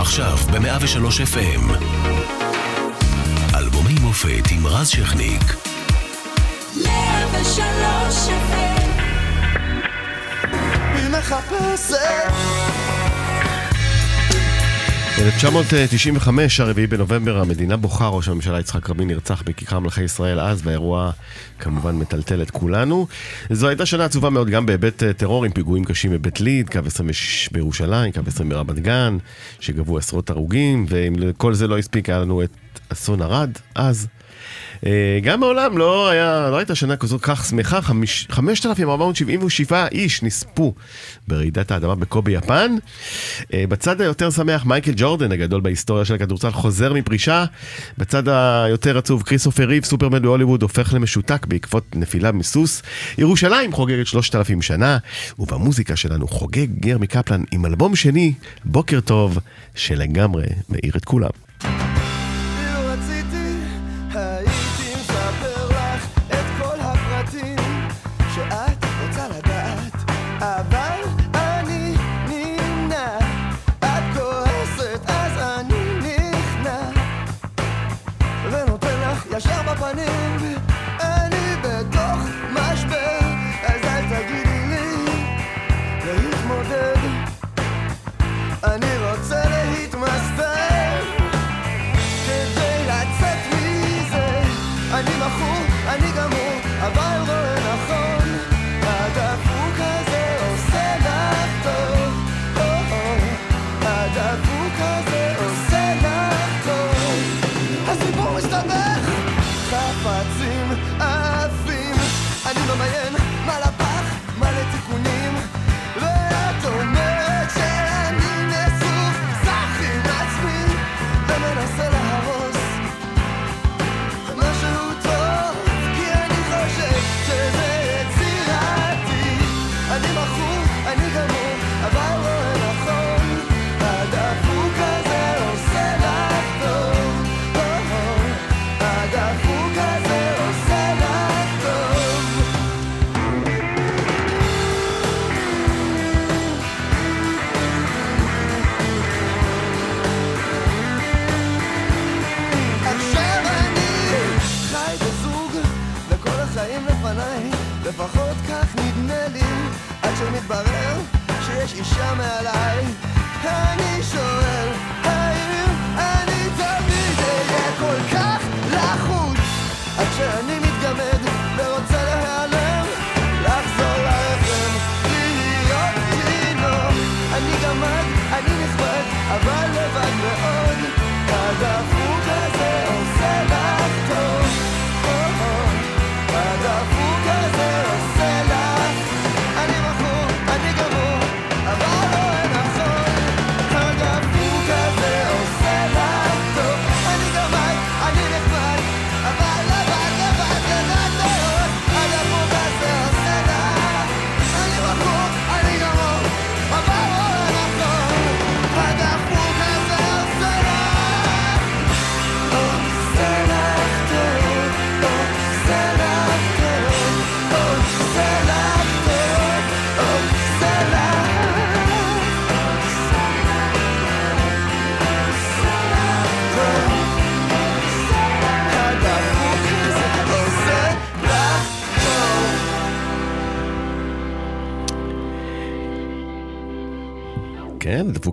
עכשיו ב-103 FM. אלבומי מופת עם רז שכניק. 103 FM היא מחפשת 1995, הרביעי בנובמבר, המדינה בוכה, ראש הממשלה יצחק רבין נרצח בכיכר מלכי ישראל אז, והאירוע כמובן מטלטל את כולנו. זו הייתה שנה עצובה מאוד גם בהיבט אה, טרור עם פיגועים קשים בבית ליד, קו 26 בירושלים, קו 20 ברמת גן, שגבו עשרות הרוגים, ואם כל זה לא הספיק, היה לנו את אסון ערד אז. אה, גם העולם לא, היה, לא הייתה שנה כזאת כך שמחה, חמיש- 5,477 איש נספו ברעידת האדמה בקובי יפן. אה, בצד היותר שמח, מייקל ג'ורדן, הגדול בהיסטוריה של הכדורסל, חוזר מפרישה. בצד היותר עצוב, כריסופר ריב, סופרמן בהוליווד, הופך למשותק בעקבות נפילה מסוס. ירושלים חוגגת 3,000 שנה, ובמוזיקה שלנו חוגג ירמי קפלן עם אלבום שני, בוקר טוב, שלגמרי מאיר את כולם.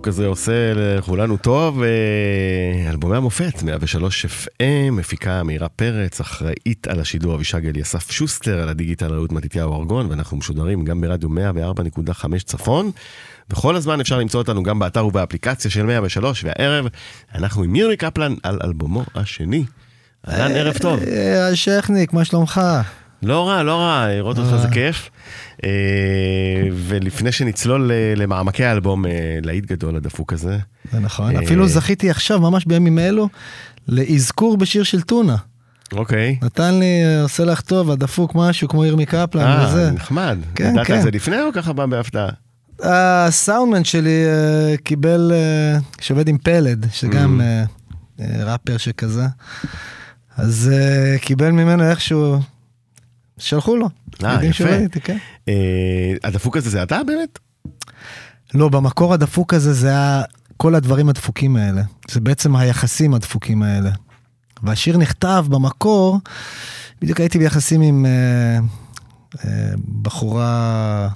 כן, הדפוק הזה עושה לכולנו טוב. אה, אלבומי המופת, 103 FM, מפיקה מאירה פרץ, אחראית על השידור אבישג אליסף שוסטר, על הדיגיטל רעות מתתיהו ארגון, ואנחנו משודרים גם ברדיו 104.5 צפון. בכל הזמן אפשר למצוא אותנו גם באתר ובאפליקציה של 103, והערב אנחנו עם מירי קפלן על אלבומו השני. אהלן, ערב טוב. אה, שכניק, מה שלומך? לא רע, לא רע, לראות אותך זה כיף. אה, ולפני שנצלול אה, למעמקי האלבום, אה, להיט גדול הדפוק הזה. זה נכון. אה, אפילו זכיתי עכשיו, ממש בימים אלו, לאזכור בשיר של טונה. אוקיי. נתן לי, אה, עושה לך טוב, הדפוק משהו כמו ירמי קפלן אה, וזה. נחמד. כן, ידעת כן. על זה לפני או ככה בא בהפתעה? הסאונדמן שלי אה, קיבל, אה, שעובד עם פלד, שגם Mm. אה, אה, ראפר שכזה, אז אה, קיבל ממנו איכשהו, שלחו לו. אה, יפה. שעובד איתי, כן. אה, הדפוק הזה זה אתה באמת? לא, במקור הדפוק הזה זה היה כל הדברים הדפוקים האלה. זה בעצם היחסים הדפוקים האלה. והשיר נכתב במקור, בדיוק הייתי ביחסים עם אה, אה, בחורה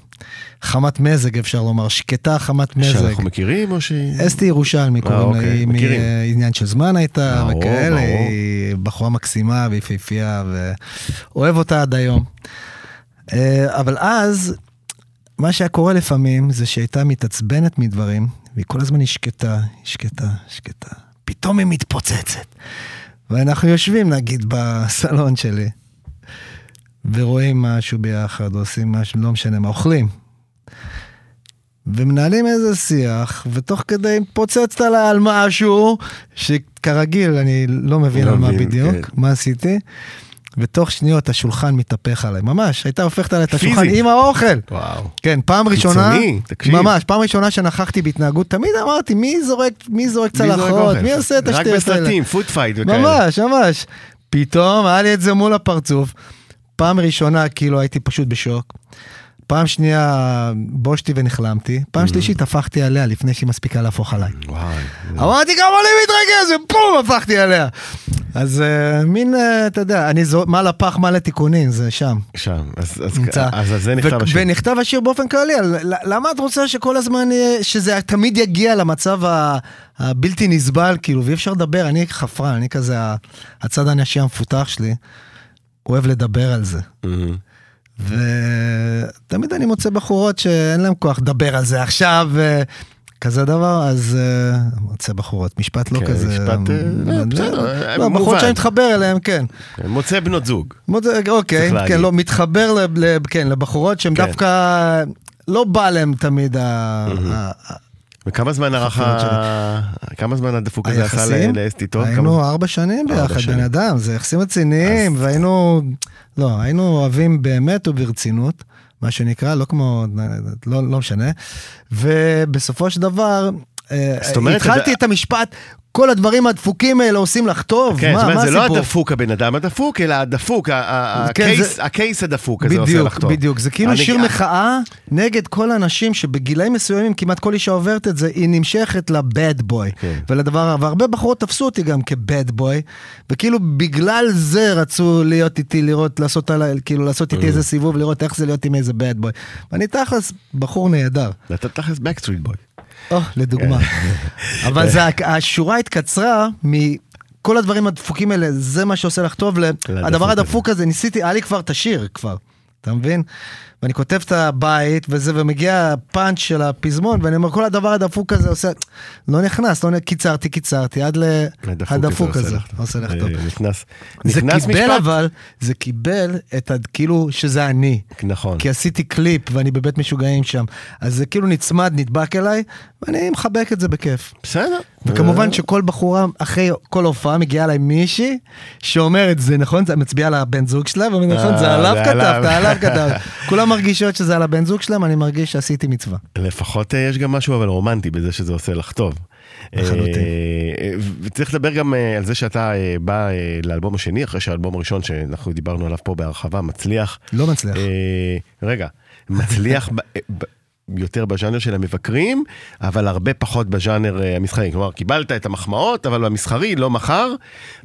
חמת מזג, אפשר לומר, שקטה חמת מזג. שאנחנו מכירים או ש... אסתי ירושלמי קוראים לה, אוקיי, היא. מעניין של זמן הייתה, ברור, וכאלה, ברור. היא בחורה מקסימה ויפהפייה, ואוהב אותה עד היום. אה, אבל אז, מה שהיה קורה לפעמים, זה שהייתה מתעצבנת מדברים, והיא כל הזמן היא שקטה, היא שקטה, שקטה. פתאום היא מתפוצצת. ואנחנו יושבים, נגיד, בסלון שלי, ורואים משהו ביחד, עושים משהו, לא משנה מה, אוכלים. ומנהלים איזה שיח, ותוך כדי מתפוצצת עליי על משהו, שכרגיל, אני לא מבין לא על מה מבין, בדיוק, כן. מה עשיתי. ותוך שניות השולחן מתהפך עליי, ממש, הייתה הופכת עליי את השולחן. עם האוכל. וואו. כן, פעם ראשונה, תקשיב. ממש, פעם ראשונה שנכחתי בהתנהגות, תמיד אמרתי, מי זורק, מי זורק מי צלחות, אוכל? מי עושה את השטויות רק האלה? בסרטים, food fight וכאלה. ממש, ממש. פתאום היה לי את זה מול הפרצוף. פעם ראשונה, כאילו, הייתי פשוט בשוק. פעם שנייה, בושתי ונכלמתי. פעם שלישית, הפכתי עליה לפני שהיא מספיקה להפוך עליי. אמרתי, גם אני מתרגז, ובום, הפכתי עליה. אז אה, מין, אה, אתה יודע, אני זו, מה לפח, מה לתיקונים, זה שם. שם. אז- אז. אז על זה נכתב ו- השיר. ונכתב השיר באופן כללי, על, למה את רוצה שכל הזמן, שזה תמיד יגיע למצב ה- הבלתי נסבל, כאילו, ואי אפשר לדבר, אני חפרן, אני כזה, הצד הנשי המפותח שלי, אוהב לדבר על זה. מהמם. ותמיד אני מוצא בחורות שאין להם כוח לדבר על זה עכשיו, אה, כזה דבר, אז אה, מוצא בחורות, משפט לא כן, כזה... משפט, אה, לא, בסדר, אה, לא, בחורות מובן. שאני מתחבר אליהן, כן. מוצא בנות זוג. אוקיי. כן, לא, מתחבר כן, לבחורות שהן כן. דווקא, לא בא להן תמיד ה- וכמה זמן ערך ה... כמה זמן הדפוק הזה עשה לאסתי טוב? היינו ארבע שנים ביחד. בן אדם, זה יחסים רציניים, והיינו, לא, היינו אוהבים באמת וברצינות, מה שנקרא, לא כמו, לא, לא משנה. ובסופו של דבר, אה, התחלתי את המשפט, כל הדברים הדפוקים האלה עושים לך טוב, כן, מה, מה זה לא הסיפור? הדפוק הבן אדם הדפוק, אלא הדפוק, כן, הקייס- זה- הקייס הדפוק הזה עושה בדיוק, לך טוב. בדיוק. זה כאילו אני- שיר מחאה נגד כל האנשים שבגילאים מסוימים, כמעט כל אישה עוברת את זה, היא נמשכת לבד בוי. כן. ולדבר, והרבה בחורות תפסו אותי גם כבד בוי, וכאילו בגלל זה רצו להיות איתי, לראות, לעשות, עליי- כאילו לעשות Mm. איתי איזה סיבוב, לראות איך זה להיות עם איזה בד בוי. ואני תכלס בחור נהדר. אתה תכלס Backstreet Boy. או, לדוגמה. אבל זה, השורה התקצרה מכל הדברים הדפוקים האלה, זה מה שעושה לך טוב. לדפוק הדבר. הדפוק הזה, ניסיתי, היה לי כבר את השיר כבר, אתה מבין? ואני כותב את הבית וזה, ומגיע הפאנץ' של הפזמון, ואני אומר, כל הדבר הדפוק הזה עושה, לא נכנס, לא נ- קיצרתי, קיצרתי, עד לדפוק הזה, עושה לך טוב. אה, נכנס, זה נכנס קיבל משפט. אבל, זה קיבל את ה... כאילו שזה אני. נכון. כי עשיתי קליפ ואני בבית משוגעים שם. אז זה כאילו נצמד, נדבק אליי, ואני מחבק את זה בכיף. בסדר. וכמובן שכל בחורה, אחרי כל הופעה, מגיעה אליי מישהי שאומרת, זה נכון, זה מצביע על הבן זוג שלה, ואומרת, נכון, זה אה, עליו כתבת, עליו." כתבת. כולם מרגישות שזה על הבן זוג שלהם, אני מרגיש שעשיתי מצווה. לפחות אה, יש גם משהו אבל רומנטי בזה שזה עושה לך טוב. לחלוטין. אה, וצריך לדבר גם על זה שאתה בא לאלבום השני, אחרי שהאלבום הראשון שאנחנו דיברנו עליו פה בהרחבה, מצליח. לא מצליח. רגע, מצליח יותר בז'אנר של המבקרים, אבל הרבה פחות בז'אנר אה, המסחרי. כלומר, קיבלת את המחמאות, אבל במסחרי לא מחר,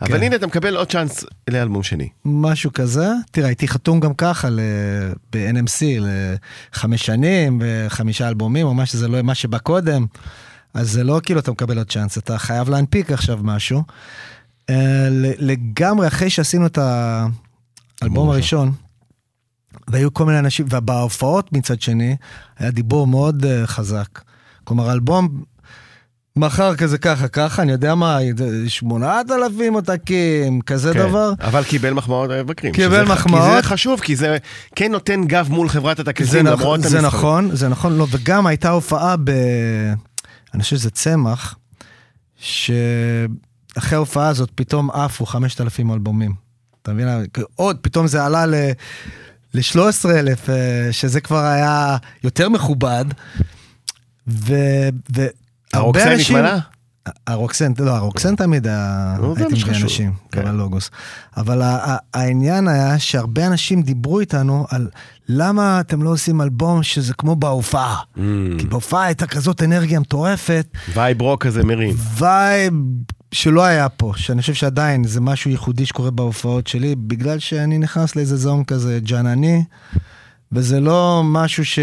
אבל כן. הנה אתה מקבל עוד צ'אנס לאלבום שני. משהו כזה. תראה, הייתי חתום גם ככה ל- ב-NMC לחמש שנים וחמישה אלבומים, או מה שזה לא, מה שבא קודם. אז זה לא כאילו אתה מקבל עוד צ'אנס, אתה חייב להנפיק עכשיו משהו. אה, לגמרי אחרי שעשינו את האלבום הראשון, והיו כל מיני אנשים, ובהופעות מצד שני, היה דיבור מאוד אה, חזק. כלומר, האלבום מכר כזה ככה, ככה, אני יודע מה, שמונת אלפים עותקים, כזה כן, דבר. אבל קיבל מחמאות המבקרים. קיבל שזה מחמאות. כי זה חשוב, כי זה כן נותן גב מול חברת זה, התקליטים, נכ... למרות זה המסחרי. נכון, זה נכון, לא, וגם הייתה הופעה ב... אני חושב שזה צמח, שאחרי ההופעה הזאת פתאום עפו 5,000 אלבומים. אתה מבין? עוד, פתאום זה עלה ל... ל-13 אלף, שזה כבר היה יותר מכובד. והרבה הרוקסן אנשים... התמלא? הרוקסן, לא, הרוקסן תמיד הייתי שחשוב. אנשים, כן. גם הלוגוס. אבל העניין היה שהרבה אנשים דיברו איתנו על למה אתם לא עושים אלבום שזה כמו בהופעה. Mm. כי בהופעה הייתה כזאת אנרגיה מטורפת, וייב רוק כזה מרים. וייב שלא היה פה, שאני חושב שעדיין זה משהו ייחודי שקורה בהופעות שלי, בגלל שאני נכנס לאיזה zone כזה ג'אנני, וזה לא משהו ש...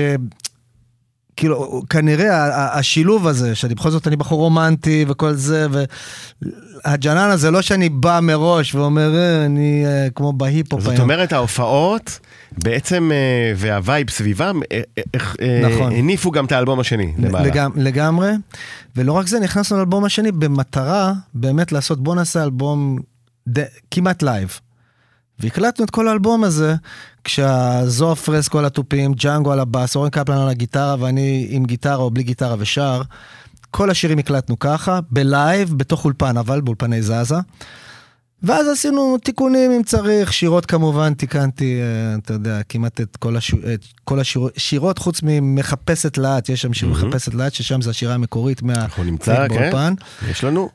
כאילו, כנראה השילוב הזה, שאני בכל זאת אני בחור רומנטי וכל זה, והג'נן הזה, לא שאני בא מראש ואומר, "אה, אני אה, כמו בהיפ-הופ זאת אומרת, ההופעות בעצם, אה, והווייב סביבם, נכון. הניפו גם את האלבום השני למעלה. לגמ, לגמרי. ולא רק זה, נכנסנו לאלבום השני במטרה באמת לעשות, בוא נעשה אלבום ד... כמעט לייב. והקלטנו את כל האלבום הזה, כשזוהר פרסקו על התופים, ג'אנגו על הבאס, אורן קפלן על הגיטרה, ואני עם גיטרה או בלי גיטרה ושר. כל השירים הקלטנו ככה, בלייב, בתוך אולפן, אבל באולפני זזה. ואז עשינו תיקונים אם צריך, שירות כמובן, תיקנתי, אה, אתה יודע, כמעט את כל, הש... את כל השירות, שירות חוץ ממחפשת להט, יש שם שיר מהמם. מחפשת להט, ששם זה השירה המקורית מה... אנחנו נמצא, כן? יש לנו.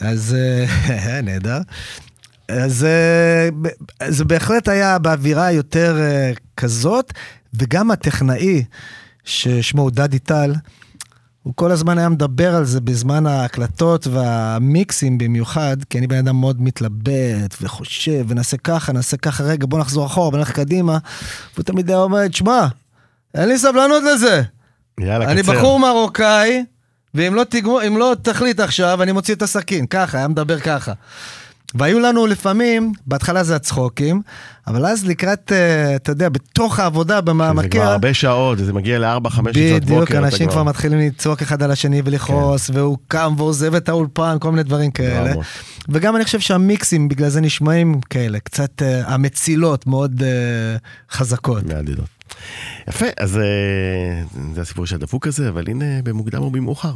אז אה, נהדר. אז אה, ב- זה בהחלט היה באווירה יותר אה, כזאת, וגם הטכנאי, ששמו הוא דדי טל, הוא כל הזמן היה מדבר על זה בזמן ההקלטות והמיקסים במיוחד, כי אני בן אדם מאוד מתלבט וחושב, ונעשה ככה, נעשה ככה, רגע, בוא נחזור אחורה, בוא נלך קדימה. והוא תמיד היה אומר, שמע, אין לי סבלנות לזה. יאללה, אני קצר. בחור מרוקאי, ואם לא, תגמור, לא תחליט עכשיו, אני מוציא את הסכין. ככה, היה מדבר ככה. והיו לנו לפעמים, בהתחלה זה הצחוקים, אבל אז לקראת, אה, אתה יודע, בתוך העבודה זה כבר. הרבה שעות, זה מגיע ל-4-5 שעות בוקר. בדיוק, אנשים כבר מתחילים לצעוק אחד על השני ולכעוס, כן. והוא קם ועוזב את האולפן, כל מיני דברים כאלה. דרמות. וגם אני חושב שהמיקסים בגלל זה נשמעים כאלה, קצת אה, המצילות מאוד אה, חזקות. מהדהדות. יפה, אז אה, זה הסיפור של הדפוק הזה, אבל הנה, במוקדם או במאוחר.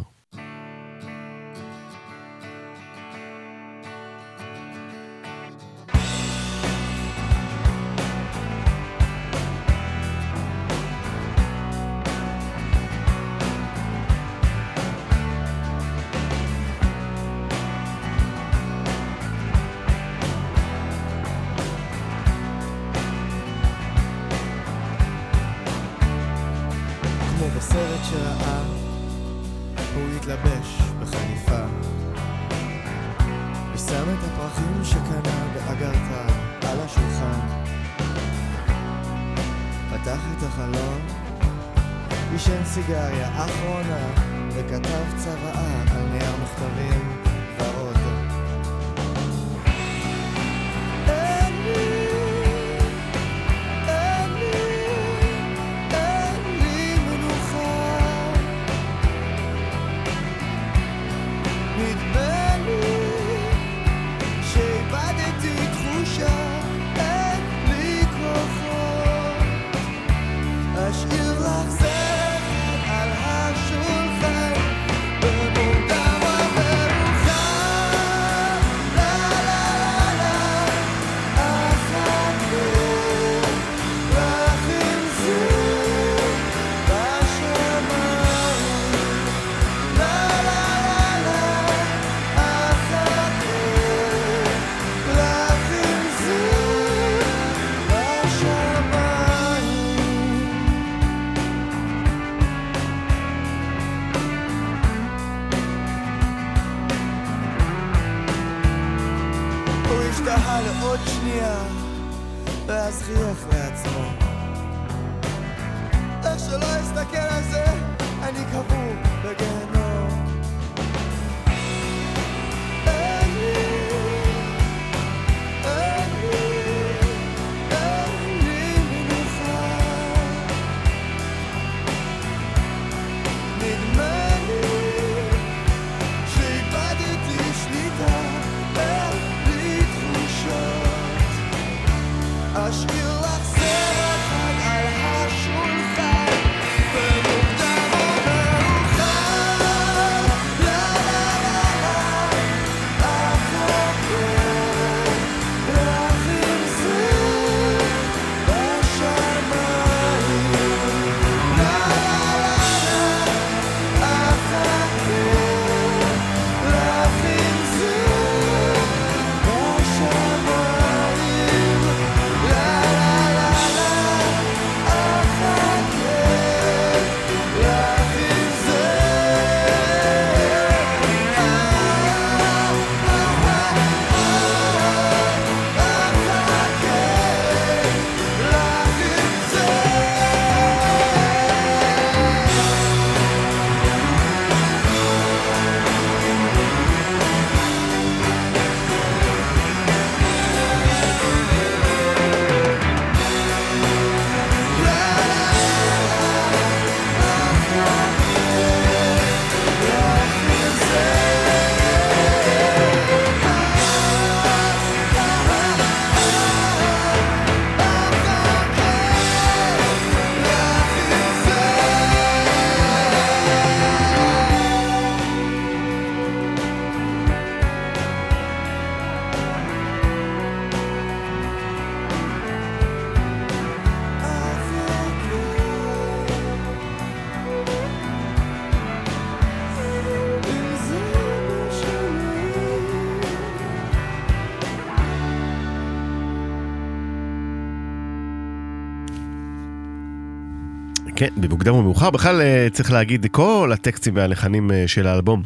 מאוחר. בכלל אה, צריך להגיד, כל הטקסטים והלחנים אה, של האלבום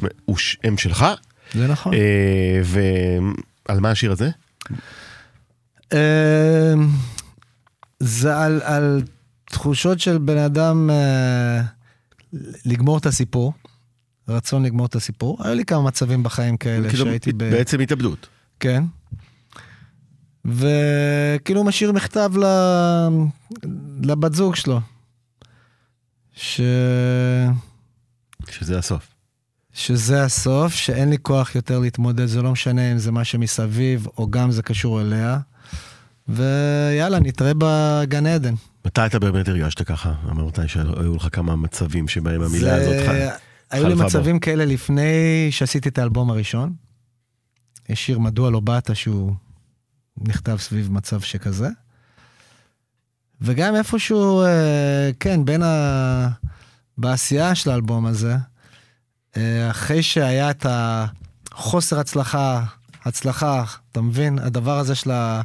הם שלך. זה נכון. אה, ועל מה השיר הזה? אה, זה על, על תחושות של בן אדם לגמור את הסיפור, רצון לגמור את הסיפור. היו לי כמה מצבים בחיים כאלה כאילו, שהייתי ב... בעצם התאבדות. כן. וכאילו משאיר מכתב ל... לבת זוג שלו. ש... שזה הסוף. שזה הסוף, שאין לי כוח יותר להתמודד, זה לא משנה אם זה מה שמסביב, או גם זה קשור אליה. ויאללה, נתראה בגן עדן. מתי אתה באמת הרגשת ככה? אמרת שהיו לך כמה מצבים שבהם המילה הזאת חל- היו לי חלפה בו. מצבים כאלה לפני שעשיתי את האלבום הראשון. יש שיר מדוע לא באת שהוא נכתב סביב מצב שכזה. וגם איפשהו, אה, כן, בין ה... בעשייה של האלבום הזה, אה, אחרי שהיה את החוסר הצלחה, הצלחה, אתה מבין? הדבר הזה של ה...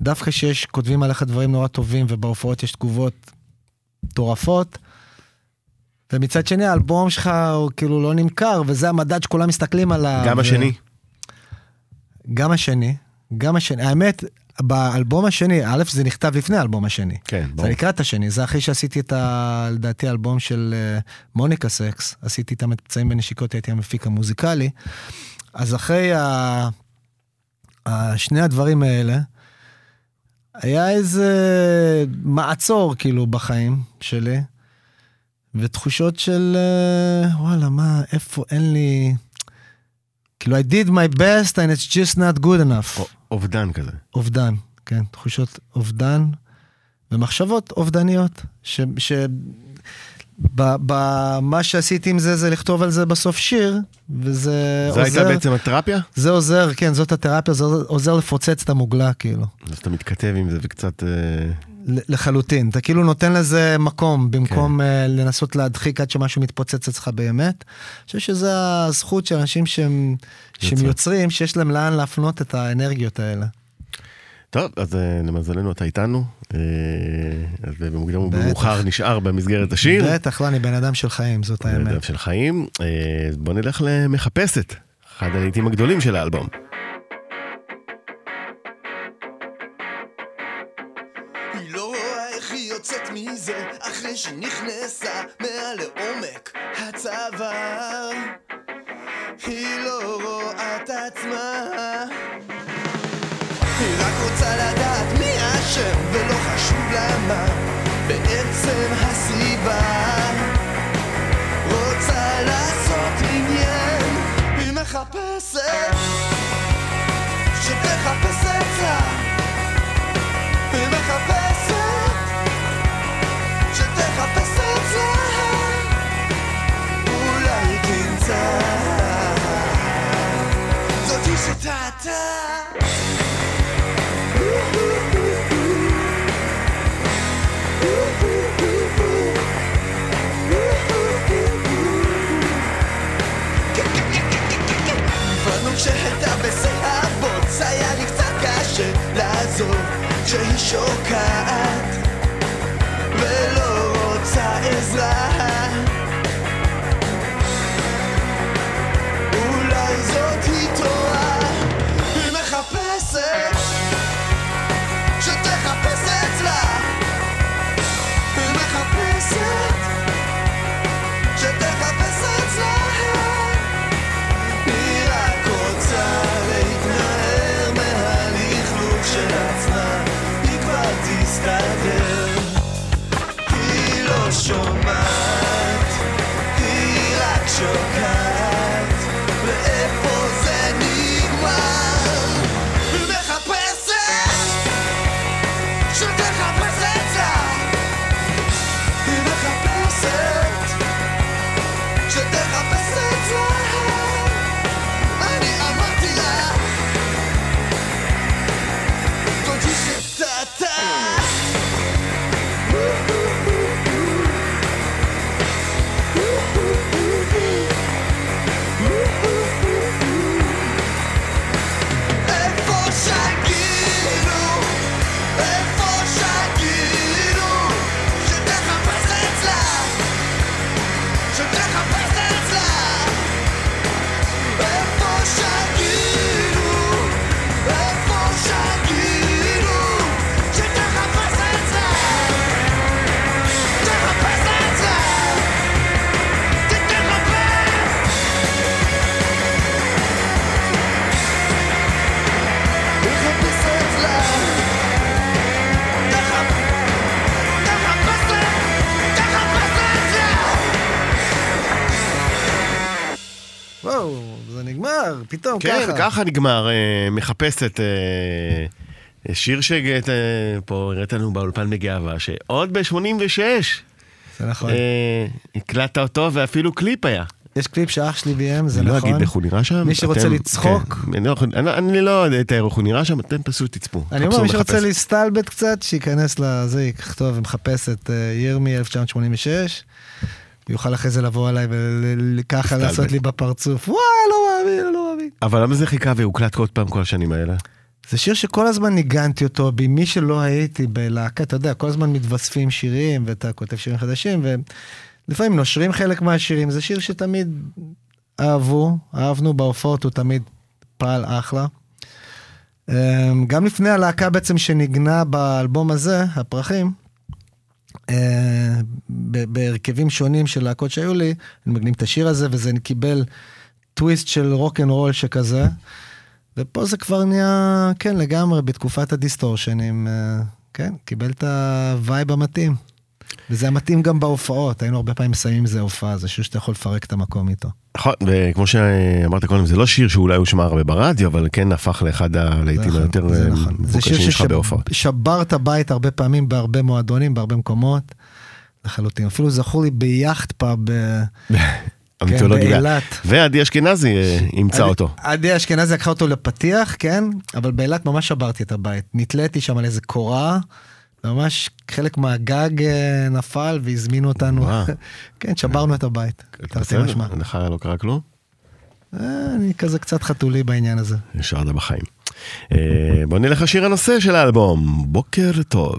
דווקא שיש, כותבים עליך דברים נורא טובים ובהופעות יש תגובות מטורפות, ומצד שני האלבום שלך הוא כאילו לא נמכר, וזה המדד שכולם מסתכלים עליו. גם ו- השני. גם השני, גם השני. האמת, באלבום השני, א', זה נכתב לפני האלבום השני. כן, זה ברור. לקראת השני, זה אחרי שעשיתי את ה... לדעתי האלבום של אה, מוניקה סקס, עשיתי איתם את פצעים בנשיקות, הייתי המפיק המוזיקלי. אז אחרי ה... ה... שני הדברים האלה, היה איזה מעצור כאילו בחיים שלי, ותחושות של אה, וואלה, מה, איפה, אין לי... כאילו, I did my best and it's just not good enough. אובדן כזה. אובדן, כן, תחושות אובדן ומחשבות אובדניות, ש... ש... ב... ב... מה שעשיתי עם זה, זה לכתוב על זה בסוף שיר, וזה זו הייתה עוזר, בעצם התרפיה? זה עוזר, כן, זאת התרפיה, זה עוזר לפוצץ את המוגלה, כאילו, אז אתה מתכתב עם זה וקצת... לחלוטין. אתה כאילו נותן לזה מקום, במקום כן. uh, לנסות להדחיק עד שמשהו מתפוצץ אצלך באמת. אני חושב שזו הזכות של אנשים שהם, שהם יוצרים. שיש להם לאן להפנות את האנרגיות האלה. טוב, אז אה, למזלנו אתה איתנו. אה, אז במוקדם. ובמאוחר נשאר במסגרת השיר. בטח, לא, אני בן אדם של חיים, זאת האמת. האמת. של חיים. אז בוא נלך למחפשת. אחד הלעיתים הגדולים של האלבום. שנכנסה מעל לעומק הצוואר היא לא כשהייתה בשיא הבוץ היה לי קצת קשה לעזוב כשהיא שוקעת נגמר, פתאום כן, ככה. ככה נגמר, אה, מחפשת אה, שיר שגת, אה, פה הראית לנו באולפן בגאווה, שעוד ב-86 זה נכון. הקלטת אותו ואפילו קליפ היה. יש קליפ שאח שלי ביים, זה אני לא נכון. אגיד איך הוא נראה שם. מי שרוצה אתם- לצחוק. כן, אני לא אני- אני לא אתאר איך הוא נראה שם, אתם פשוט תצפו. אני אומר, מי שרוצה. להסתלבט קצת, שייכנס לזה, יכתוב, מחפש את אה, ירמי 1986, ויוכל אחרי זה לבוא אליי וככה. לעשות לי בפרצוף, וואי, לא מאמין, לא מאמין. אבל למה זה חיכה והוקלט עוד פעם כל השנים האלה? זה שיר שכל הזמן ניגנתי אותו, במי שלא הייתי בלהקה, אתה יודע, כל הזמן מתווספים שירים, ואתה כותב שירים חדשים, ולפעמים נושרים חלק מהשירים, זה שיר שתמיד אהבו, אהבנו בהופעות, הוא תמיד פעל אחלה. אמ, גם לפני הלהקה בעצם שניגנה באלבום הזה, הפרחים, אה, בהרכבים שונים של להקות שהיו לי, הם מנגנים את השיר הזה, וזה קיבל טוויסט של רוק אנד רול שכזה. ופה זה כבר נהיה, כן, לגמרי, בתקופת הדיסטורשנים, אה, כן, קיבל את הווייב המתאים. וזה המתאים גם בהופעות, היינו הרבה פעמים מסיימים עם זה הופעה, זה שיר שאתה יכול לפרק את המקום איתו. נכון, וכמו שאמרת קודם, זה לא שיר שאולי הושמע הרבה ברדיו, אבל כן הפך לאחד הלהיטים זה היותר נכון, זה אה, נכון. זה שיר מבוקשים שלך בהופעות. ששבר את הבית הרבה פעמים בהרבה מועדונים, בהרבה מקומות, לחלוטין. אפילו זכור לי ביאכט פאב, המיתולוגיה. כן, באילת. ועדי אשכנזי אה, אימצה אותו. עדי אשכנזי לקחה אותו לפתיח, כן, אבל באילת ממש שברתי את הבית. נתליתי שם על איזה קורה, ממש חלק מהגג אה, נפל והזמינו אותנו. כן, שברנו את הבית. תרתי משמע. לך לא קרה כלום? אה, אני כזה קצת חתולי בעניין הזה. נשארת בחיים. אה, בוא נלך לשיר הנושא של האלבום, בוקר טוב.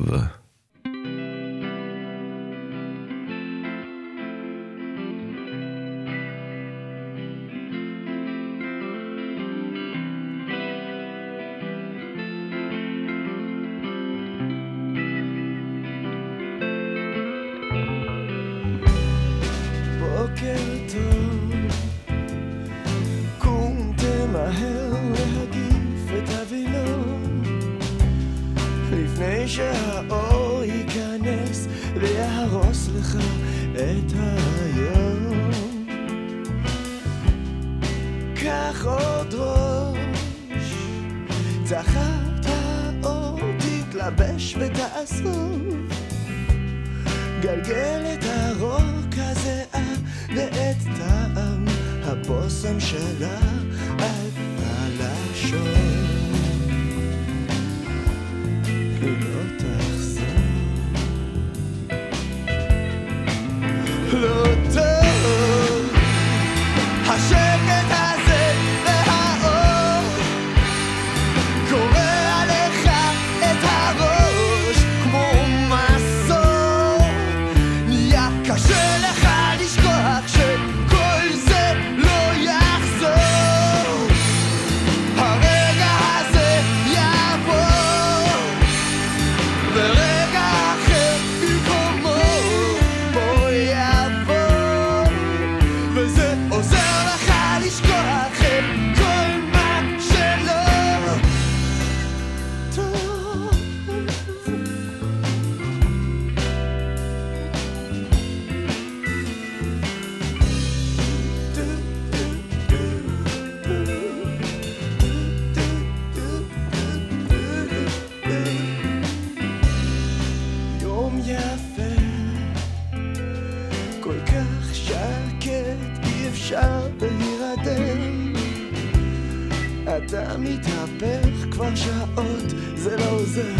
כבר שעות, זה לא עוזר,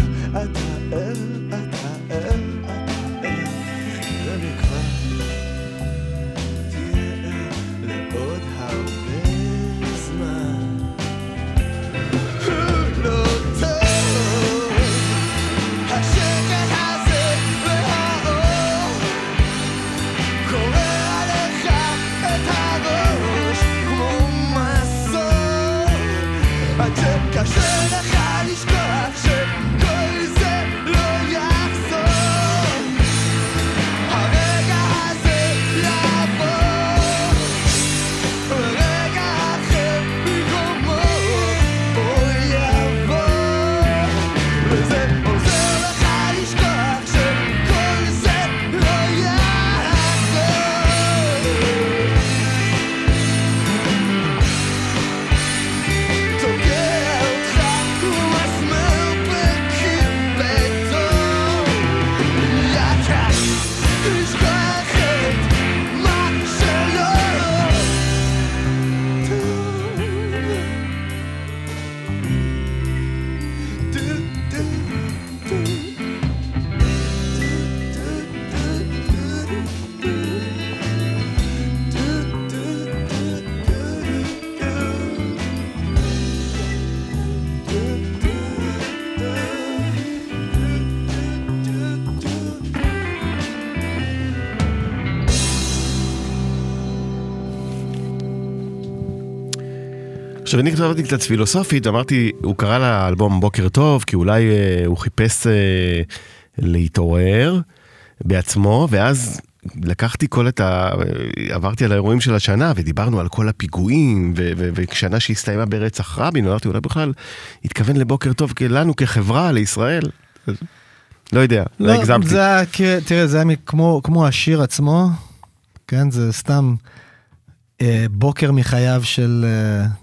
עכשיו, אני כתבתי קצת פילוסופית, אמרתי, הוא קרא לאלבום בוקר טוב, כי אולי אה, הוא חיפש אה, להתעורר בעצמו, ואז לקחתי כל את ה... עברתי על האירועים של השנה, ודיברנו על כל הפיגועים, ו- ו- ושנה שהסתיימה ברצח רבין, אמרתי, אולי בכלל התכוון לבוקר טוב לנו כחברה, לישראל. לא יודע, לא הגזמתי. זה היה, תראה, זה היה כמו, כמו השיר עצמו, כן, זה סתם אה, בוקר מחייו של, אה, אה,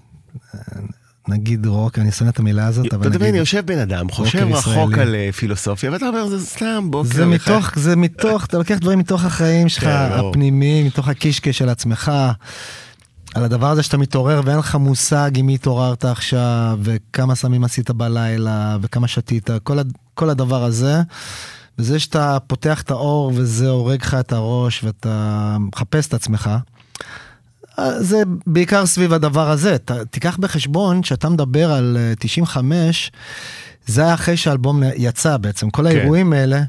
נגיד רוק, אני שונא את המילה הזאת, אבל אתה יודע, נגיד, יושב בן אדם, חושב רחוק. על אה, פילוסופיה, ואתה אומר, זה סתם בוקר. זה מחייו." מתוך, זה מתוך, אתה לוקח דברים מתוך החיים שלך, כן. הפנימיים, מתוך הקישקע של עצמך, על הדבר הזה שאתה מתעורר ואין לך מושג עם מי התעוררת עכשיו, וכמה סמים עשית בלילה, וכמה שתית, כל, כל הדבר הזה. וזה שאתה פותח את האור וזה הורג לך את הראש ואתה מחפש את עצמך. אה, זה בעיקר סביב הדבר הזה. ת, תיקח בחשבון שאתה מדבר על אה, 95, זה היה אחרי שהאלבום יצא בעצם. כל האירועים האלה,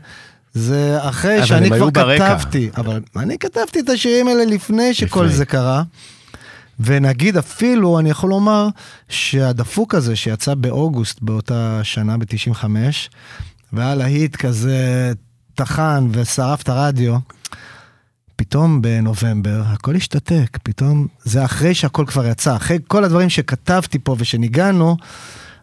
זה אחרי כן. שאני כבר ברקע. כתבתי. אבל אני כתבתי את השירים האלה לפני שכל לפני. זה קרה. ונגיד אפילו, אני יכול לומר שהדפוק הזה שיצא באוגוסט באותה שנה, ב-95, והיה להיט כזה טחן ושרף את הרדיו, פתאום בנובמבר הכל השתתק, פתאום זה אחרי שהכל כבר יצא, אחרי כל הדברים שכתבתי פה ושניגענו,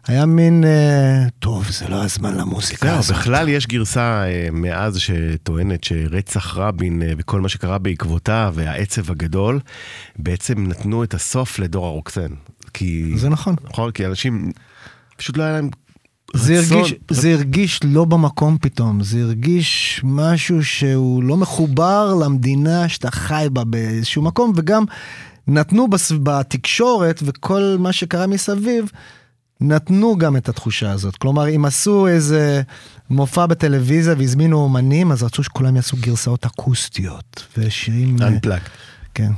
היה מין, אה, טוב, זה לא הזמן למוזיקה זהו, הזאת. בכלל יש גרסה אה, מאז שטוענת שרצח רבין אה, וכל מה שקרה בעקבותיו והעצב הגדול, בעצם נתנו את הסוף לדור הרוקסן. כי... זה נכון. נכון, כי אנשים, פשוט לא היה להם זה רצון. הרגיש, זה הרגיש לא במקום פתאום, זה הרגיש משהו שהוא לא מחובר למדינה שאתה חי בה באיזשהו מקום, וגם נתנו בס... בתקשורת וכל מה שקרה מסביב, נתנו גם את התחושה הזאת. כלומר, אם עשו איזה מופע בטלוויזיה והזמינו אומנים, אז רצו שכולם יעשו גרסאות אקוסטיות ושירים... אה, Unplugged. כן.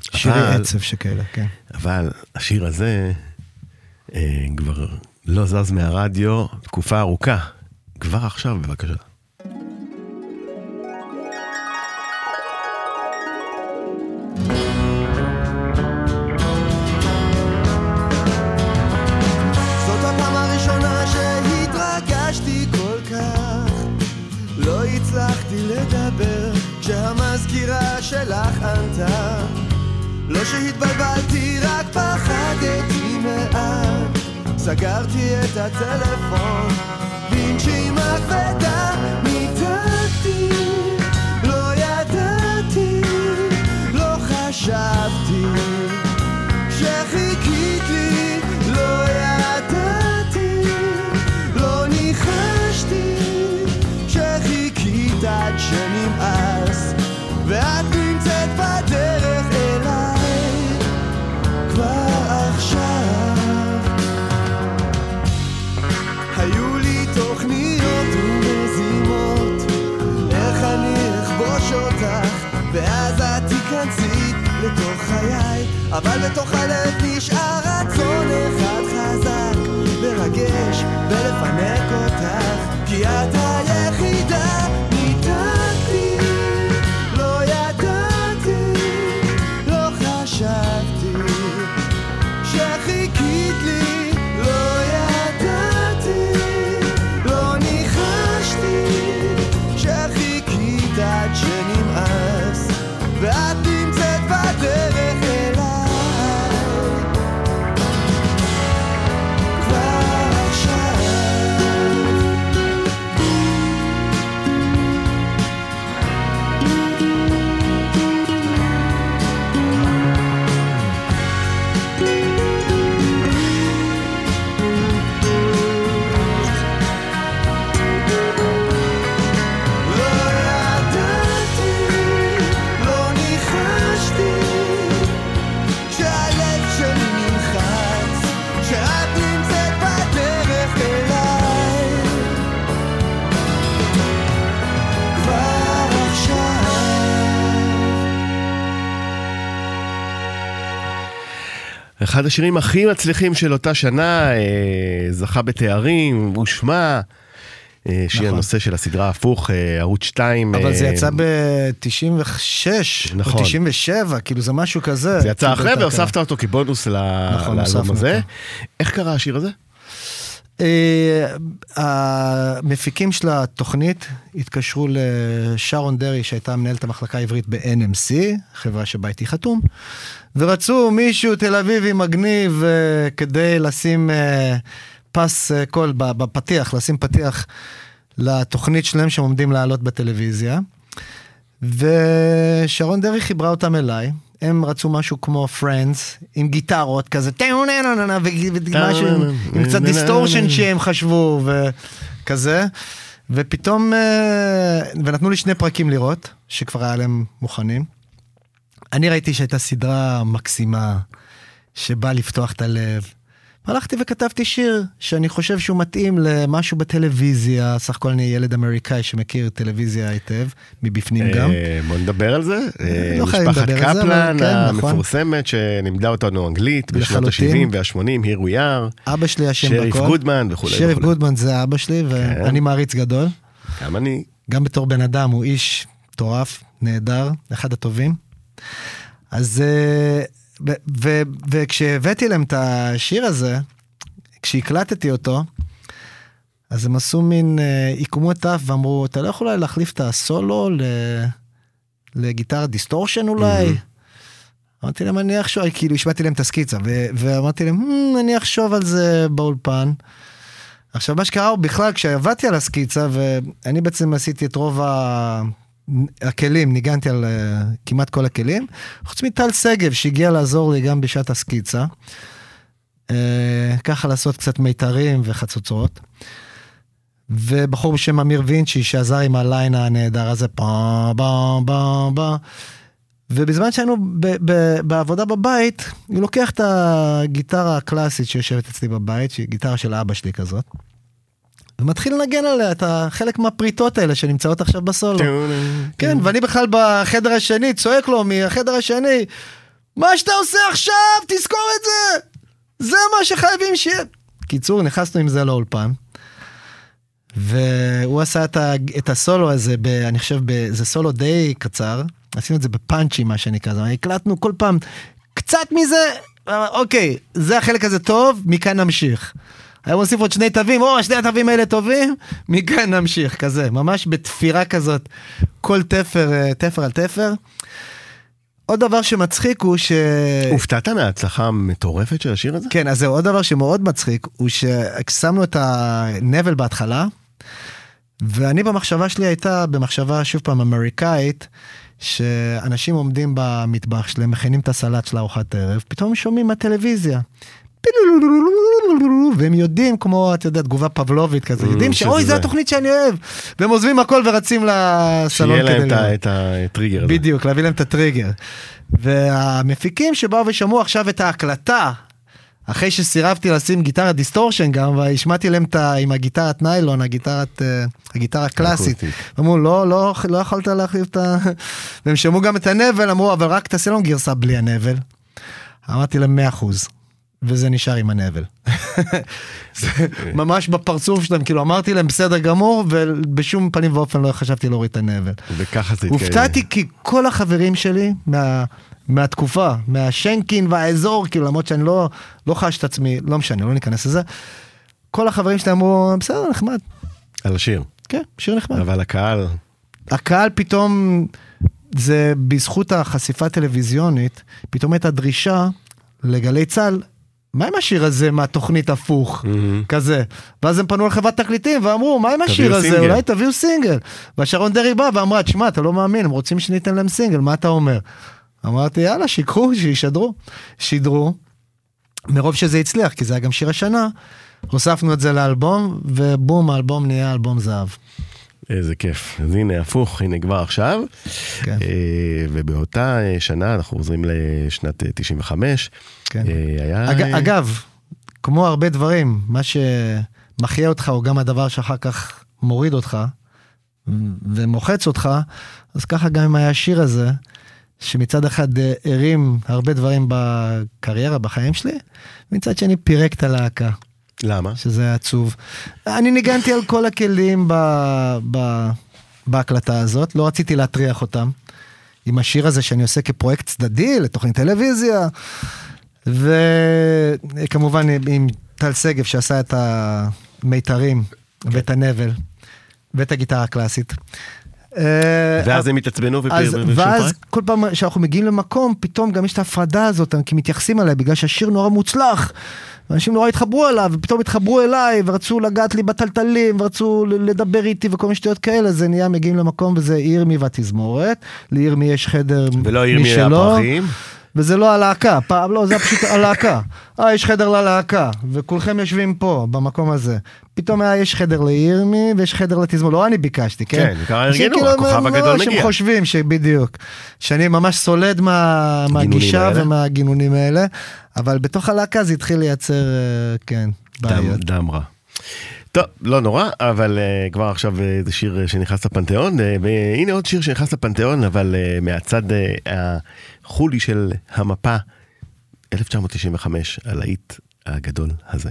שירי אבל- עצב שכאלה, כן. אבל השיר הזה אה, כבר לא זז מהרדיו תקופה ארוכה. כבר עכשיו, בבקשה. לא שלך ענתה לא שהתבלבלתי, רק פחדתי סגרתי את הטלפון בנשימה כבדה ניתקתי לא ידעתי, לא חשבתי אבל בתוך הלב נשאר אחד השירים הכי מצליחים של אותה שנה, אה, זכה בתארים, הושמע. אה, שהיא נכון. הנושא של הסדרה הפוך, אה, ערוץ 2. אבל זה אה, יצא ב-96 נכון. או 97, כאילו זה משהו כזה. זה יצא אחרי. והוספת אותו כבונוס ל- נכון, לאלבום הוספנו הזה. אותו. איך קרה השיר הזה? אה, המפיקים של התוכנית התקשרו לשרון דרעי, שהייתה מנהלת המחלקה העברית ב-NMC, חברה שבה הייתי חתום, ורצו מישהו תל אביבי מגניב אה, כדי לשים אה, פס קול בפתיח, לשים פתיח לתוכנית שלהם שהם עומדים לעלות בטלוויזיה. ושרון דרעי חיברה אותם אליי. הם רצו משהו כמו Friends, עם גיטרות כזה, ומשהו עם- עם קצת distortion שהם חשבו, וכזה. ופתאום, אה, ונתנו לי שני פרקים לראות, שכבר היה להם מוכנים. אני ראיתי שהייתה סדרה מקסימה, שבאה לפתוח את הלב. הלכתי וכתבתי שיר שאני חושב שהוא מתאים למשהו בטלוויזיה, סך הכל אני ילד אמריקאי שמכיר טלוויזיה היטב, מבפנים גם. אה, בוא נדבר על זה. אה, לא חייבים משפחת לדבר על זה, אבל קפלן כן, נכון. המפורסמת שלימדה אותנו אנגלית בשנות לחלוטין. ה-70 וה-80, here we are, אבא שלי אשם שריף בכל. גודמן וכולי שריף. גודמן זה אבא שלי, כן. ואני מעריץ גדול. גם אני. גם בתור בן אדם הוא איש מטורף, נהדר, אחד הטובים. אז אה, ו- וכשהבאתי להם את השיר הזה, כשהקלטתי אותו, אז הם עשו מין אה, עיקמו את האף ואמרו, אתה לא יכול אולי להחליף את הסולו ל... לגיטרה distortion אולי? אמרתי להם, אני אחשוב, כאילו השמעתי להם את הסקיצה, ו- ואמרתי להם, "Hmm, אני אחשוב על זה באולפן. עכשיו, מה שקרה הוא בכלל, כשעבדתי על הסקיצה, ואני בעצם עשיתי את רוב ה... הכלים, ניגנתי על uh, כמעט כל הכלים, חוץ מטל שגב שהגיע לעזור לי גם בשעת הסקיצה. Uh, ככה לעשות קצת מיתרים וחצוצרות. ובחור בשם אמיר וינצ'י שעזר עם הליין הנהדר הזה, פה פה פה פה. ובזמן שהיינו ב- ב- בעבודה בבית, הוא לוקח את הגיטרה הקלאסית שיושבת אצלי בבית, שהיא גיטרה של אבא שלי כזאת, ומתחיל לנגן עליה את החלק מהפריטות האלה שנמצאות עכשיו בסולו. כן, ואני בכלל בחדר השני, צועק לו מהחדר השני, מה שאתה עושה עכשיו, תזכור את זה! זה מה שחייבים שיהיה. קיצור, נכנסנו עם זה לאולפן, והוא עשה את, ה, את הסולו הזה, ב, אני חושב, ב, זה סולו די קצר, עשינו את זה בפאנצ'ים, מה שנקרא, זאת הקלטנו כל פעם קצת מזה, אוקיי, זה החלק הזה טוב, מכאן נמשיך. היה מוסיף עוד שני תווים, או, שני התווים האלה טובים, מכאן נמשיך, כזה, ממש בתפירה כזאת, כל תפר, אה, תפר על תפר. עוד דבר שמצחיק הוא ש... הופתעת מההצלחה המטורפת של השיר הזה? כן, אז זהו, עוד דבר שמאוד מצחיק, הוא ששמנו את הנבל בהתחלה, ואני במחשבה שלי הייתה, במחשבה שוב פעם אמריקאית, שאנשים עומדים במטבח שלהם, מכינים את הסלט של ארוחת ערב, פתאום שומעים מהטלוויזיה. והם יודעים, כמו, אתה יודע, תגובה פבלובית כזה, יודעים שזה שאוי. זו התוכנית שאני אוהב. והם עוזבים הכל ורצים לסלון שיהיה כדי להם את הטריגר. בדיוק, להביא להם את הטריגר. והמפיקים שבאו ושמעו עכשיו את ההקלטה, אחרי שסירבתי לשים גיטרת distortion גם, והשמעתי להם את ה... עם הגיטרת ניילון, הגיטרת, אה, הגיטרה הקלאסית. אמרו, לא, לא, לא יכולת להחליף את ה... והם שמעו גם את הנבל, אמרו, אבל רק תעשה לנו גרסה בלי הנבל. אמרתי להם 100 אחוז. וזה נשאר עם הנבל. זה ממש בפרצוף שלהם, כאילו אמרתי להם בסדר גמור, ובשום פנים ואופן לא חשבתי להוריד את הנבל. וככה זה התקיים. הופתעתי כי כל החברים שלי מה, מהתקופה, מהשנקין והאזור, כאילו למרות שאני לא, לא חש את עצמי, לא משנה, לא ניכנס לזה, כל החברים שלי אמרו, בסדר, נחמד, על השיר. כן, שיר נחמד. אבל הקהל, הקהל פתאום, זה בזכות החשיפה הטלוויזיונית, פתאום הייתה דרישה לגלי צה"ל, מה עם השיר הזה מהתוכנית הפוך, כזה. ואז הם פנו לחברת תקליטים ואמרו, מה עם השיר הזה, סינגל." אולי תביאו סינגל. והשרון דרעי בא ואמרה, תשמע, אתה לא מאמין, הם רוצים שניתן להם סינגל, מה אתה אומר? אמרתי, יאללה, שיקחו, שישדרו. שידרו. מרוב שזה הצליח, כי זה היה גם שיר השנה, הוספנו את זה לאלבום, ובום, האלבום נהיה אלבום זהב. איזה כיף. אז הנה, הפוך, הנה כבר עכשיו. כן. אה, ובאותה אה, שנה, אנחנו חוזרים לשנת אה, 95. כן. אה, היה... אג, אגב, כמו הרבה דברים, מה שמחיה אותך הוא גם הדבר שאחר כך מוריד אותך ומוחץ אותך, אז ככה גם היה השיר הזה, שמצד אחד הרים הרבה דברים בקריירה, בחיים שלי, ומצד שני פירק את הלהקה. למה? שזה היה עצוב. אני ניגנתי על כל הכלים ב, ב, בהקלטה הזאת, לא רציתי להטריח אותם. עם השיר הזה שאני עושה כפרויקט צדדי לתוכנית טלוויזיה, וכמובן עם טל שגב שעשה את המיתרים ואת הנבל ואת הגיטרה הקלאסית. אה, ואז הם התעצבנו ופרסמו ואז כל פעם שאנחנו מגיעים למקום, פתאום גם יש את ההפרדה הזאת, כי מתייחסים עליי בגלל שהשיר נורא מוצלח. ואנשים נורא התחברו אליו, ופתאום התחברו אליי, ורצו לגעת לי בטלטלים, ורצו לדבר איתי וכל מיני שטויות כאלה, זה נהיה מגיעים למקום וזה ירמי והתזמורת, לירמי יש חדר ולא ירמי משלו, הפרחים. וזה לא הלהקה, פעם לא, זה פשוט הלהקה. אה, יש חדר ללהקה, וכולכם יושבים פה, במקום הזה. פתאום היה, יש חדר לירמי, ויש חדר לתזמורת, לא אני ביקשתי, כן? כן, ככה ארגנו, שכאילו, הכוכב הגדול מגיע. הם חושבים שבדיוק, שאני ממש סולד מה, מהגישה האלה. ומהגינונים האלה, אבל בתוך הלהקה זה התחיל לייצר, אה, כן, דם, בעיות. דם רע. טוב, לא נורא, אבל uh, כבר עכשיו uh, זה שיר uh, שנכנס לפנתיאון, uh, והנה עוד שיר שנכנס לפנתיאון, אבל uh, מהצד uh, החולי של המפה, 1995, הלהיט הגדול הזה.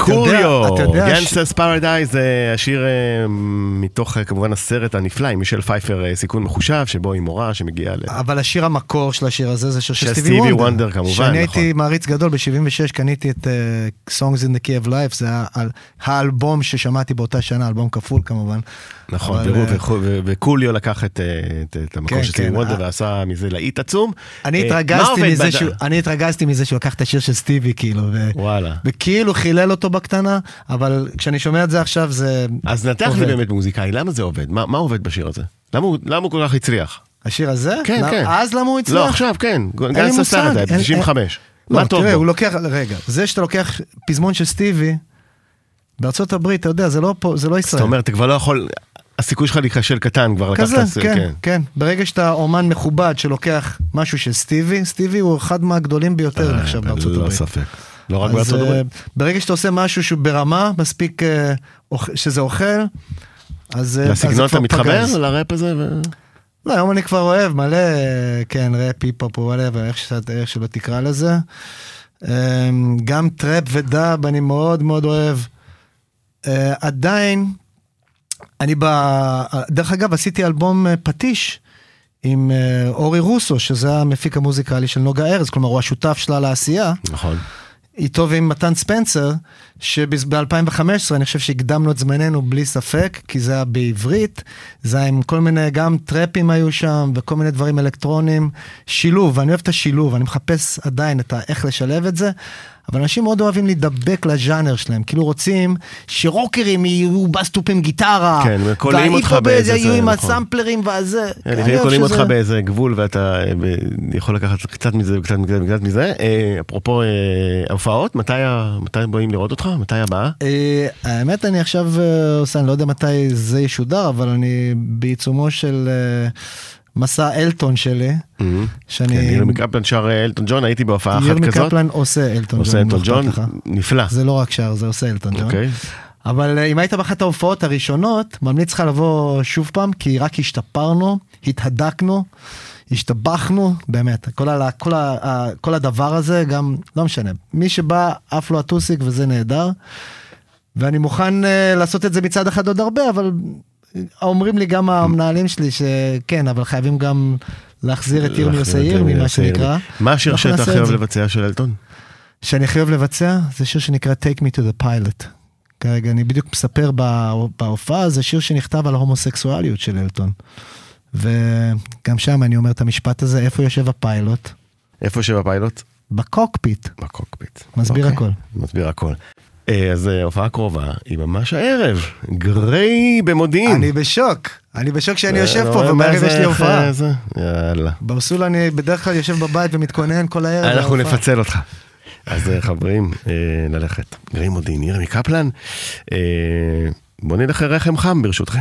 קוליו, Gangsta's Paradise זה השיר אה, מתוך אה, כמובן הסרט הנפלא עם מישל פייפר אה, סיכון מחושב, שבו היא מורה שמגיעה ל... אבל השיר המקור של השיר הזה זה של סטיבי וונדר. כמובן, שאני נכון. הייתי מעריץ גדול, ב-76 קניתי את Songs in the Key of Life, זה האלבום ששמעתי באותה שנה, אלבום כפול כמובן. נכון, וקוליו לקח את, המקור כן, של סטיבי כן, וונדר. ועשה מזה להיט עצום. אני התרגזתי מזה שהוא, לקח את השיר של סטיבי, כאילו, ו- וואלה. חילל אותו בקטנה, אבל כשאני שומע את זה עכשיו זה... אז נתח לי. באמת מוזיקאי, למה זה עובד? מה מה עובד בשיר הזה? למה הוא למה הוא כל כך הצליח? השיר הזה? כן, למה- כן. אז למה הוא הצליח? לא, עכשיו, כן, גנסטרס מושג, פרדייז, אין- 95. לא, מה טוב תראה, בו? הוא לוקח, רגע, זה שאתה לוקח פזמון של סטיבי, בארצות הברית, אתה יודע, זה לא פה, זה לא ישראל. זאת אומרת, אתה כבר לא יכול, הסיכוי שלך להיכשל קטן, כבר לקחת... כזה, את זה, כן, כן. ברגע שאתה אומן מכובד שלוקח משהו של סטיבי, סטיבי הוא אחד מהגדולים ביותר אה, נחשב בארצות ללא הברית. ספק. לא רק בארצות אה, הברית. ברגע שאתה עושה משהו שהוא ברמה, מספיק אה, שזה אוכל, אז... אה, לסגנון אתה מתחבר. לראפ הזה? ו- לא, היום אני כבר אוהב מלא, כן, ראפ, היפ-הופ, וואלה, איך שלא תקרא לזה. גם טראפ ודאב אני מאוד מאוד אוהב. עדיין, אני ב... דרך אגב, עשיתי אלבום פטיש עם אורי רוסו, שזה המפיק המוזיקלי של נוגה ארז, כלומר הוא השותף שלה לעשייה. נכון. איתו ועם מתן ספנסר, שב-2015 אני חושב שהקדמנו את זמננו בלי ספק, כי זה היה בעברית, זה היה עם כל מיני, גם טראפים היו שם וכל מיני דברים אלקטרוניים. שילוב, אני אוהב את השילוב, אני מחפש עדיין את ה- איך לשלב את זה. אבל אנשים מאוד אוהבים להידבק לז'אנר שלהם, כאילו רוצים שרוקרים יהיו בסטופים גיטרה. כן, וכולאים אותך באיזה יהיו זה, עם נכון. הסמפלרים והזה. כן, לפעמים קונים אותך באיזה גבול ואתה אה, יכול לקחת קצת מזה וקצת מזה וקצת מזה. אה, אפרופו אה, ההופעות, מתי באים לראות אותך? מתי הבאה? אה, האמת, אני עכשיו עושה, אני לא יודע מתי זה ישודר, אבל אני בעיצומו של מסע אלטון שלי, כן, שאני... ירמי קפלן שר אה, אלטון ג'ון, הייתי בהופעה אחת ירמי כזאת. קפלן עושה אלטון ג'ון. עושה אם אלטון ג'ון. נפלא. זה לא רק שר, זה עושה אלטון ג'ון. אוקיי. אבל אה, אם היית באחת ההופעות הראשונות, ממליץ לך לבוא שוב פעם, כי רק השתפרנו, התהדקנו, השתבחנו, באמת. כל, ה, כל, ה, כל הדבר הזה, גם, לא משנה. מי שבא, עף לו הטוסיק וזה נהדר. ואני מוכן uh, לעשות את זה מצד אחד עוד הרבה, אבל אומרים לי גם המנהלים שלי שכן, אבל חייבים גם להחזיר את ירמי עושה ירמי, מה שנקרא. מה השיר שאתה הכי אוהב. לבצע של אלטון? שאני הכי אוהב לבצע, זה שיר שנקרא Take Me to the Pilot. כרגע אני בדיוק מספר בה- בהופעה, זה שיר שנכתב על ההומוסקסואליות של אלטון. וגם שם אני אומר את המשפט הזה, איפה יושב הפיילוט? איפה יושב הפיילוט? בקוקפיט. בקוקפיט. מסביר אוקיי, הכל. מסביר הכל. אה, אז אה, ההופעה הקרובה היא ממש הערב, גריי במודיעין. אני בשוק, אני בשוק שאני יושב אה, פה לא, מה ובערב יש לי הופעה. יאללה. ברסול אני בדרך כלל יושב בבית ומתכונן כל הערב. אנחנו. נפצל אותך. אז חברים, ללכת. גריי מודיעין, ירמי קפלן. בוא נלך לרחם חם ברשותכם.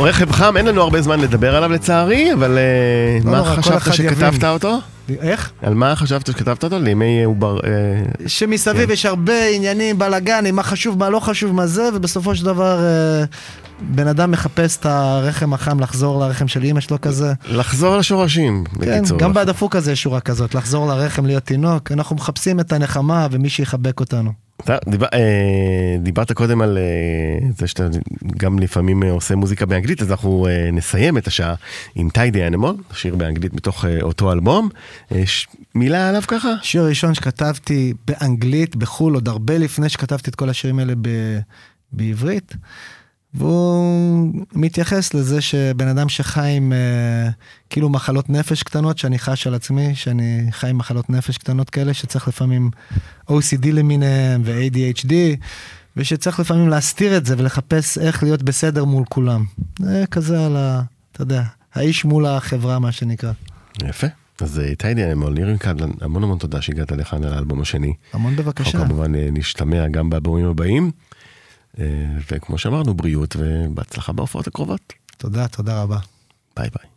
רכב חם, אין לנו הרבה זמן לדבר עליו לצערי, אבל אה, לא מה נורא, כל חשבת שכתבת יבין. אותו? איך? על מה חשבת שכתבת אותו? לימי עובר... אה, שמסביב כן. יש הרבה עניינים, בלאגנים, מה חשוב, מה לא חשוב, מה זה, ובסופו של דבר אה, בן אדם מחפש את הרחם החם, לחזור לרחם של אימא שלו כזה. לחזור לשורשים, כן, בקיצור. גם בדפוק הזה יש שורה כזאת, לחזור לרחם, להיות תינוק. אנחנו מחפשים את הנחמה ומי שיחבק אותנו. דיבר, אה, דיברת קודם על אה, זה שאתה גם לפעמים אה, עושה מוזיקה באנגלית, אז אנחנו נסיים את השעה עם טיידי אנימול, שיר באנגלית מתוך אותו אלבום. מילה עליו ככה? שיר ראשון שכתבתי באנגלית, בחו"ל, עוד הרבה לפני שכתבתי את כל השירים האלה ב... בעברית. והוא מתייחס לזה שבן אדם שחי עם אה, כאילו מחלות נפש קטנות, שאני חש על עצמי, שאני חי עם מחלות נפש קטנות כאלה, שצריך לפעמים OCD למיניהם ו-ADHD, ושצריך לפעמים להסתיר את זה ולחפש איך להיות בסדר מול כולם. זה כזה על ה... אתה יודע, האיש מול החברה, מה שנקרא. יפה. אז אה, טיידי אנימול, נירים קדלן, המון המון תודה שהגעת לכאן על האלבום השני. המון אנחנו בבקשה. כמובן אה, נשתמע גם באלבומים הבאים. אה, וכמו שאמרנו, בריאות ובהצלחה בהופעות הקרובות. תודה, תודה רבה. ביי ביי.